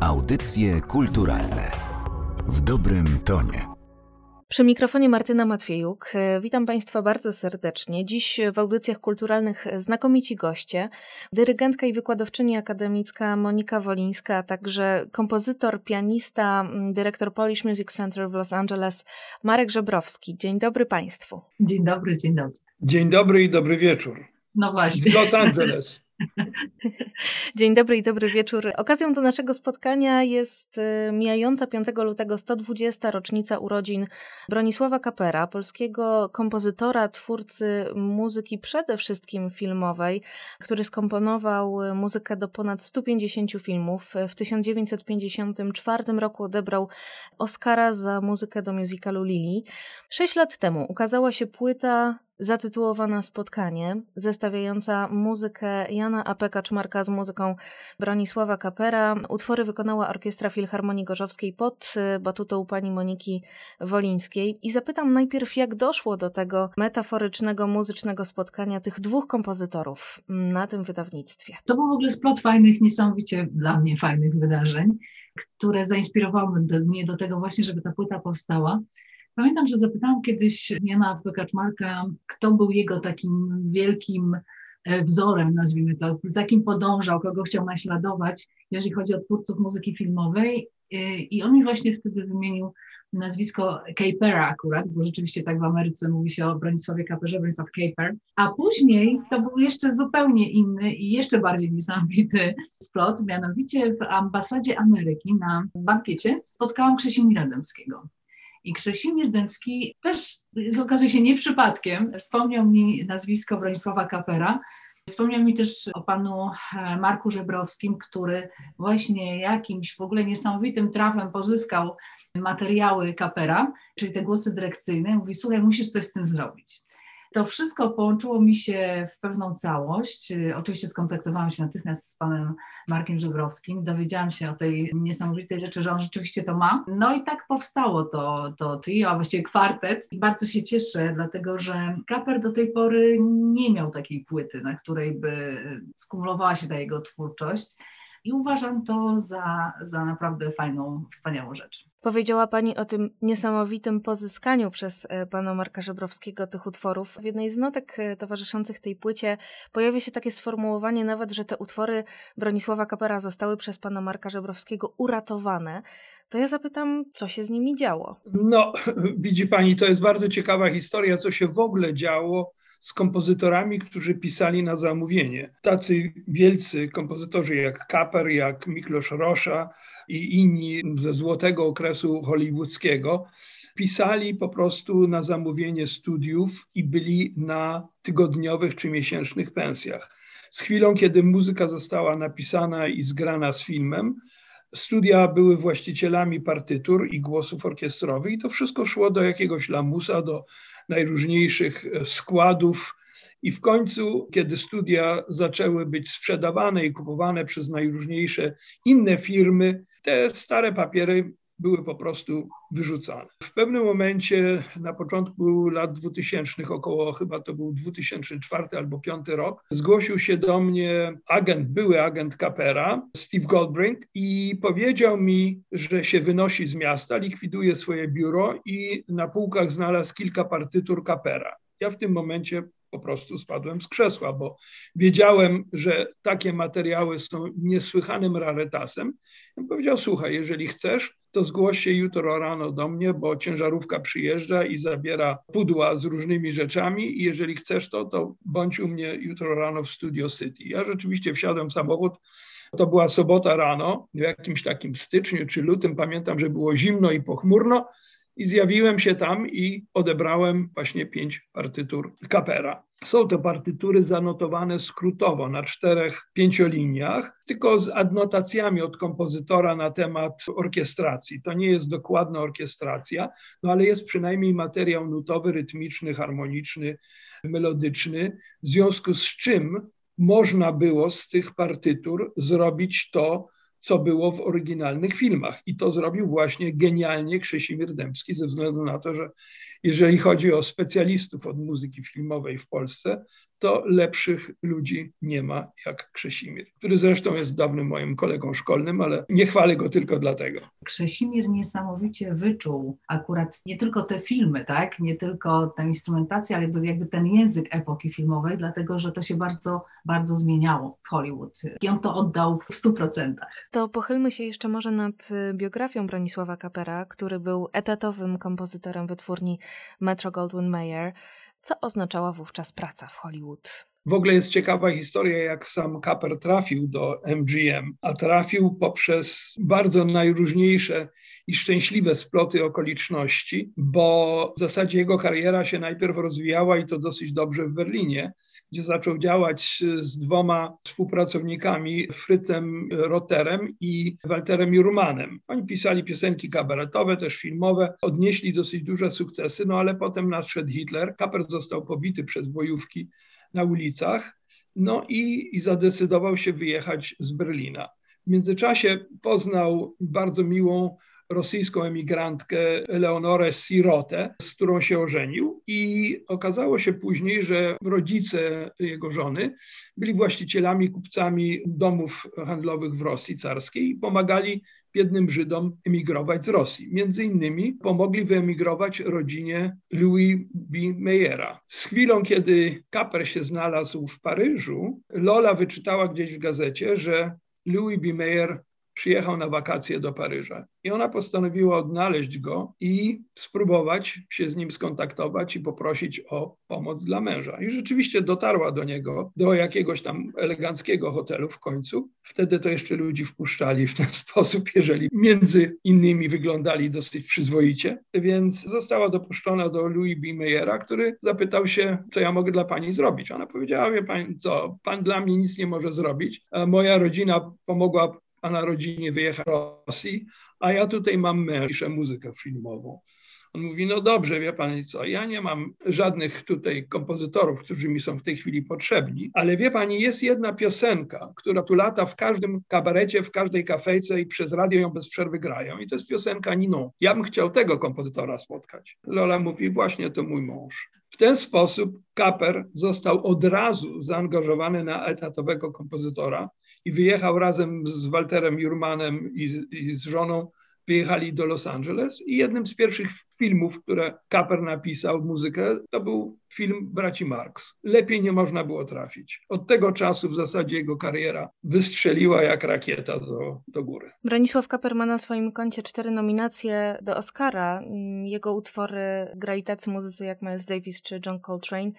Audycje kulturalne w dobrym tonie. Przy mikrofonie Martyna Matwiejuk. Witam Państwa bardzo serdecznie. Dziś w audycjach kulturalnych znakomici goście. Dyrygentka i wykładowczyni akademicka Monika Wolińska, a także kompozytor, pianista, dyrektor Polish Music Center w Los Angeles Marek Żebrowski. Dzień dobry Państwu. Dzień dobry, dzień dobry. Dzień dobry i dobry wieczór. No właśnie. Z Los Angeles. Dzień dobry i dobry wieczór. Okazją do naszego spotkania jest y, mijająca 5 lutego 120. rocznica urodzin Bronisława Kapera, polskiego kompozytora, twórcy muzyki przede wszystkim filmowej, który skomponował muzykę do ponad 150 filmów. W 1954 roku odebrał Oscara za muzykę do musicalu Lili. Sześć lat temu ukazała się płyta zatytułowana Spotkanie, zestawiająca muzykę Jana A.P. Kaczmarka z muzyką Bronisława Kapera. Utwory wykonała Orkiestra Filharmonii Gorzowskiej pod y, batutą pani Moniki Wolińskiej. I zapytam najpierw, jak doszło do tego metaforycznego, muzycznego spotkania tych dwóch kompozytorów na tym wydawnictwie. To był w ogóle splot fajnych, niesamowicie dla mnie fajnych wydarzeń, które zainspirowały mnie do tego właśnie, żeby ta płyta powstała. Pamiętam, że zapytałam kiedyś Jana Kaczmarka, kto był jego takim wielkim e, wzorem, nazwijmy to, za kim podążał, kogo chciał naśladować, jeżeli chodzi o twórców muzyki filmowej. E, I on mi właśnie wtedy wymienił nazwisko Capera akurat, bo rzeczywiście tak w Ameryce mówi się o Bronisławie Kaperze, Bronisław Caper. A później to był jeszcze zupełnie inny i jeszcze bardziej niesamowity splot, mianowicie w ambasadzie Ameryki na bankiecie spotkałam Krzysimira Dębskiego. I Krzesimir Dębski też, okazuje się nie przypadkiem, wspomniał mi nazwisko Bronisława Kapera, Wspomniał mi też o panu e, Marku Żebrowskim, który właśnie jakimś w ogóle niesamowitym trafem pozyskał materiały Kapera, czyli te głosy dyrekcyjne. Mówi, słuchaj, musisz coś z tym zrobić. To wszystko połączyło mi się w pewną całość. Oczywiście skontaktowałam się natychmiast z panem Markiem Żebrowskim, dowiedziałam się o tej niesamowitej rzeczy, że on rzeczywiście to ma. No i tak powstało to, to trio, a właściwie kwartet. I bardzo się cieszę, dlatego że Kaper do tej pory nie miał takiej płyty, na której by skumulowała się ta jego twórczość. I uważam to za, za naprawdę fajną, wspaniałą rzecz. Powiedziała Pani o tym niesamowitym pozyskaniu przez e, pana Marka Żebrowskiego tych utworów. W jednej z notek e, towarzyszących tej płycie pojawia się takie sformułowanie nawet, że te utwory Bronisława Kapera zostały przez pana Marka Żebrowskiego uratowane. To ja zapytam, co się z nimi działo? No, widzi Pani, to jest bardzo ciekawa historia, co się w ogóle działo z kompozytorami, którzy pisali na zamówienie. Tacy wielcy kompozytorzy jak Kaper, jak Miklosz Rosza i inni ze złotego okresu hollywoodzkiego pisali po prostu na zamówienie studiów i byli na tygodniowych czy miesięcznych pensjach. Z chwilą, kiedy muzyka została napisana i zgrana z filmem, studia były właścicielami partytur i głosów orkiestrowych i to wszystko szło do jakiegoś lamusa, do najróżniejszych e, składów. I w końcu, kiedy studia zaczęły być sprzedawane i kupowane przez najróżniejsze inne firmy, te stare papiery były po prostu wyrzucane. W pewnym momencie, na początku lat 2000, około chyba to był 2004 albo 2005 rok, zgłosił się do mnie agent, były agent Capera, Steve Goldbrink, i powiedział mi, że się wynosi z miasta, likwiduje swoje biuro i na półkach znalazł kilka partytur Capera. Ja w tym momencie po prostu spadłem z krzesła, bo wiedziałem, że takie materiały są niesłychanym rarytasem. Ja powiedział: Słuchaj, jeżeli chcesz, to zgłoś się jutro rano do mnie, bo ciężarówka przyjeżdża i zabiera pudła z różnymi rzeczami i jeżeli chcesz to, to bądź u mnie jutro rano w Studio City. Ja rzeczywiście wsiadłem w samochód, to była sobota rano, w jakimś takim styczniu czy lutym, pamiętam, że było zimno i pochmurno i zjawiłem się tam i odebrałem właśnie pięć partytur Capera. Są to partytury zanotowane skrótowo na czterech pięcioliniach, tylko z adnotacjami od kompozytora na temat orkiestracji. To nie jest dokładna orkiestracja, no ale jest przynajmniej materiał nutowy, rytmiczny, harmoniczny, melodyczny, w związku z czym można było z tych partytur zrobić to, co było w oryginalnych filmach. I to zrobił właśnie genialnie Krzysimir Dębski, ze względu na to, że jeżeli chodzi o specjalistów od muzyki filmowej w Polsce, to lepszych ludzi nie ma jak Krzesimir, który zresztą jest dawnym moim kolegą szkolnym, ale nie chwalę go tylko dlatego. Krzesimir niesamowicie wyczuł akurat nie tylko te filmy, tak, nie tylko tę instrumentację, ale jakby ten język epoki filmowej, dlatego że to się bardzo, bardzo zmieniało w Hollywood i on to oddał w stu procentach. To pochylmy się jeszcze może nad y, biografią Bronisława Kapera, który był etatowym kompozytorem wytwórni Metro Goldwyn Mayer. Co oznaczała wówczas praca w Hollywood? W ogóle jest ciekawa historia, jak sam Kaper trafił do MGM, a trafił poprzez bardzo najróżniejsze i szczęśliwe sploty okoliczności, bo w zasadzie jego kariera się najpierw rozwijała i to dosyć dobrze w Berlinie, gdzie zaczął działać z dwoma współpracownikami, Frycem Rotterem i Walterem Jurmanem. Oni pisali piosenki kabaretowe, też filmowe, odnieśli dosyć duże sukcesy, no ale potem nadszedł Hitler, Kaper został pobity przez bojówki na ulicach, no i, i zadecydował się wyjechać z Berlina. W międzyczasie poznał bardzo miłą rosyjską emigrantkę Leonorę Sirotę, z którą się ożenił i okazało się później, że rodzice jego żony byli właścicielami, kupcami domów handlowych w Rosji carskiej i pomagali biednym Żydom emigrować z Rosji. Między innymi pomogli wyemigrować rodzinie Louis B. Meyera. Z chwilą, kiedy Kaper się znalazł w Paryżu, Lola wyczytała gdzieś w gazecie, że Louis B. Meyer przyjechał na wakacje do Paryża. I ona postanowiła odnaleźć go i spróbować się z nim skontaktować i poprosić o pomoc dla męża. I rzeczywiście dotarła do niego, do jakiegoś tam eleganckiego hotelu w końcu. Wtedy to jeszcze ludzi wpuszczali w ten sposób, jeżeli między innymi wyglądali dosyć przyzwoicie. Więc została dopuszczona do Louis B. Meyera, który zapytał się, co ja mogę dla pani zrobić. Ona powiedziała, wie pani co, pan dla mnie nic nie może zrobić. Moja rodzina pomogła a na rodzinie wyjechał do Rosji, a ja tutaj mam męża, piszę muzykę filmową. On mówi, no dobrze, wie pani co, ja nie mam żadnych tutaj kompozytorów, którzy mi są w tej chwili potrzebni, ale wie pani, jest jedna piosenka, która tu lata w każdym kabarecie, w każdej kafejce i przez radio ją bez przerwy grają i to jest piosenka Niną. Ja bym chciał tego kompozytora spotkać. Lola mówi, właśnie to mój mąż. W ten sposób Kaper został od razu zaangażowany na etatowego kompozytora i wyjechał razem z Walterem Jurmanem i, i z żoną wyjechali do Los Angeles i jednym z pierwszych filmów, które Kaper napisał, muzykę, to był film braci Marx. Lepiej nie można było trafić. Od tego czasu w zasadzie jego kariera wystrzeliła jak rakieta do, do góry. Bronisław Kaper ma na swoim koncie cztery nominacje do Oscara. Jego utwory grali tacy muzycy jak Miles Davis czy John Coltrane.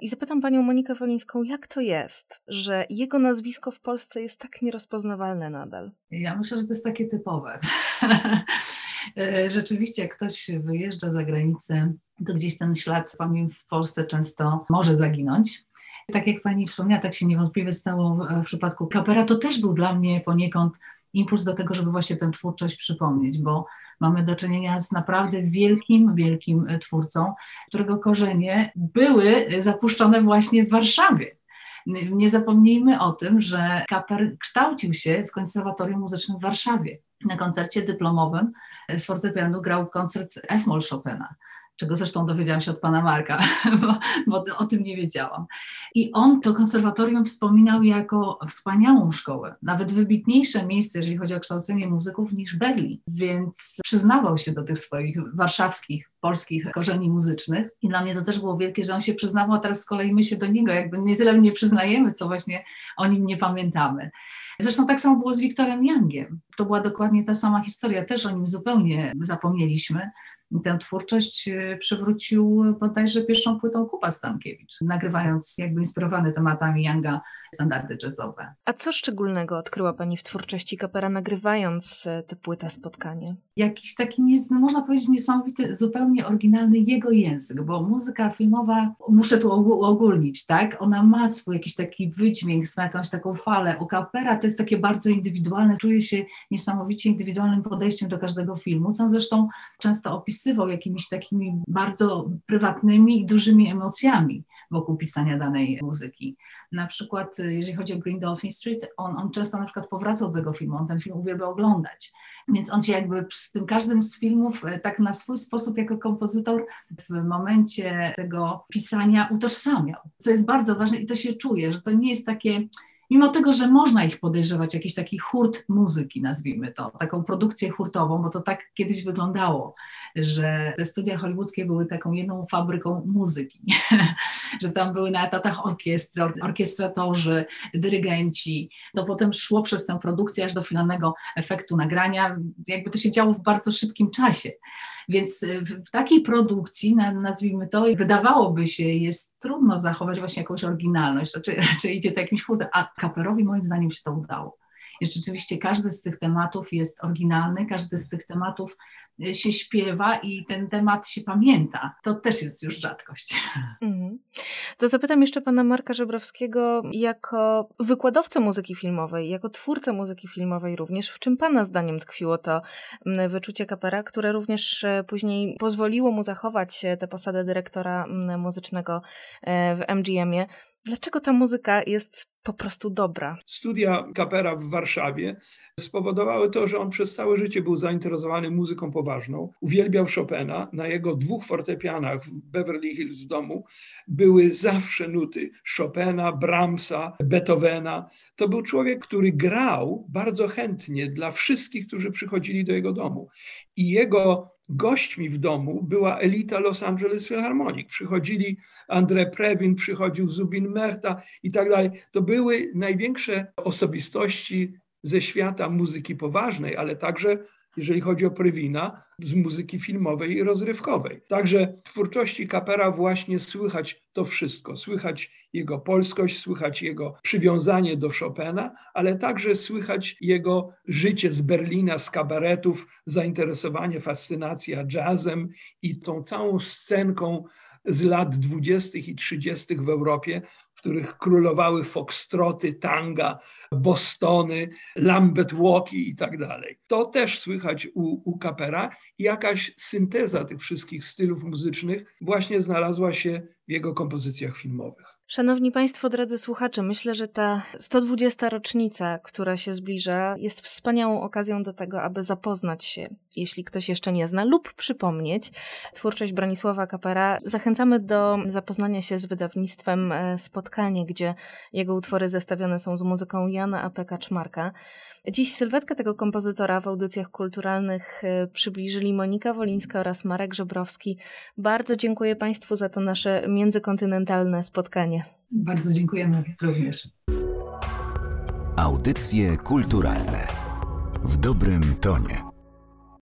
I zapytam panią Monikę Wolińską, jak to jest, że jego nazwisko w Polsce jest tak nierozpoznawalne nadal? Ja myślę, że to jest takie typowe. Rzeczywiście, jak ktoś wyjeżdża za granicę, to gdzieś ten ślad w Polsce często może zaginąć. Tak jak pani wspomniała, tak się niewątpliwie stało w przypadku Kapera. To też był dla mnie poniekąd impuls do tego, żeby właśnie tę twórczość przypomnieć, bo mamy do czynienia z naprawdę wielkim, wielkim twórcą, którego korzenie były zapuszczone właśnie w Warszawie. Nie zapomnijmy o tym, że Kaper kształcił się w konserwatorium muzycznym w Warszawie. Na koncercie dyplomowym z fortepianu grał koncert F-moll Chopina czego zresztą dowiedziałam się od pana Marka, bo, bo, o tym nie wiedziałam. I on to konserwatorium wspominał jako wspaniałą szkołę, nawet wybitniejsze miejsce, jeżeli chodzi o kształcenie muzyków, niż Berlin. Więc przyznawał się do tych swoich warszawskich, polskich korzeni muzycznych. I dla mnie to też było wielkie, że on się przyznawał, a teraz z kolei my się do niego jakby nie tyle nie przyznajemy, co właśnie o nim nie pamiętamy. Zresztą tak samo było z Wiktorem Youngiem. To była dokładnie ta sama historia, też o nim zupełnie zapomnieliśmy tę twórczość e, przywrócił bodajże pierwszą płytą Kuba Stankiewicz, nagrywając jakby inspirowany tematami Younga standardy jazzowe. A co szczególnego odkryła Pani w twórczości Kapera, nagrywając e, tę płytę spotkanie? Jakiś taki, można powiedzieć, niesamowity, zupełnie oryginalny jego język, bo muzyka filmowa, muszę tu uogólnić, tak? Ona ma swój jakiś taki wydźwięk, ma jakąś taką falę. U Kapera to jest takie bardzo indywidualne, czuje się niesamowicie indywidualnym podejściem do każdego filmu, co zresztą często opisywał jakimiś takimi bardzo prywatnymi i dużymi emocjami wokół pisania danej muzyki. Na przykład, jeżeli chodzi o Green Dolphin Street, on, on często na przykład powracał do tego filmu, on ten film uwielbiał oglądać. Więc on się jakby z tym każdym z filmów e, tak na swój sposób jako kompozytor w momencie tego pisania utożsamiał, co jest bardzo ważne i to się czuje, że to nie jest takie mimo tego, że można ich podejrzewać, jakiś taki hurt muzyki, nazwijmy to, taką produkcję hurtową, bo to tak kiedyś wyglądało, że te studia hollywoodzkie były taką jedną fabryką muzyki, że tam były na etatach orkiestry, orkiestratorzy, dyrygenci, to potem szło przez tę produkcję aż do finalnego efektu nagrania, jakby to się działo w bardzo szybkim czasie. Więc w takiej produkcji, nazwijmy to, wydawałoby się, jest trudno zachować właśnie jakąś oryginalność, czy, czy idzie to jakimś chudem, a Kaperowi moim zdaniem się to udało. Rzeczywiście każdy z tych tematów jest oryginalny, każdy z tych tematów y, się śpiewa i ten temat się pamięta. To też jest już rzadkość. Mhm. To zapytam jeszcze pana Marka Żebrowskiego, jako wykładowcę muzyki filmowej, jako twórcę muzyki filmowej również, w czym pana zdaniem tkwiło to wyczucie kapera, które również e, później pozwoliło mu zachować tę posadę dyrektora muzycznego e, w MGM-ie? Dlaczego ta muzyka jest po prostu dobra? Studia Kapera w Warszawie spowodowały to, że on przez całe życie był zainteresowany muzyką poważną. Uwielbiał Chopina. Na jego dwóch fortepianach w Beverly Hills w domu były zawsze nuty Chopina, Brahmsa, Beethovena. To był człowiek, który grał bardzo chętnie dla wszystkich, którzy przychodzili do jego domu. I jego gośćmi w domu była elita Los Angeles Philharmonic. Przychodzili André Previn, przychodził Zubin Mehta i tak dalej. To były największe osobistości ze świata muzyki poważnej, ale także jeżeli chodzi o Prywina, z muzyki filmowej i rozrywkowej. Także w twórczości Kapera właśnie słychać to wszystko. Słychać jego polskość, słychać jego przywiązanie do Chopina, ale także słychać jego życie z Berlina, z kabaretów, zainteresowanie, fascynacja jazzem i tą całą scenką z lat 20. i 30. w Europie, w których królowały foxtroty, tanga, bostony, lambet walki i tak dalej. To też słychać u, u Kapera i jakaś synteza tych wszystkich stylów muzycznych właśnie znalazła się w jego kompozycjach filmowych. Szanowni Państwo, drodzy słuchacze, myślę, że ta 120. rocznica, która się zbliża, jest wspaniałą okazją do tego, aby zapoznać się, jeśli ktoś jeszcze nie zna, lub przypomnieć twórczość Bronisława Kapera. Zachęcamy do zapoznania się z wydawnictwem e, Spotkanie, gdzie jego utwory zestawione są z muzyką Jana A.P. Kaczmarka. Dziś sylwetkę tego kompozytora w audycjach kulturalnych e, przybliżyli Monika Wolińska oraz Marek Żebrowski. Bardzo dziękuję Państwu za to nasze międzykontynentalne spotkanie. Bardzo dziękujemy również. Audycje kulturalne w dobrym tonie.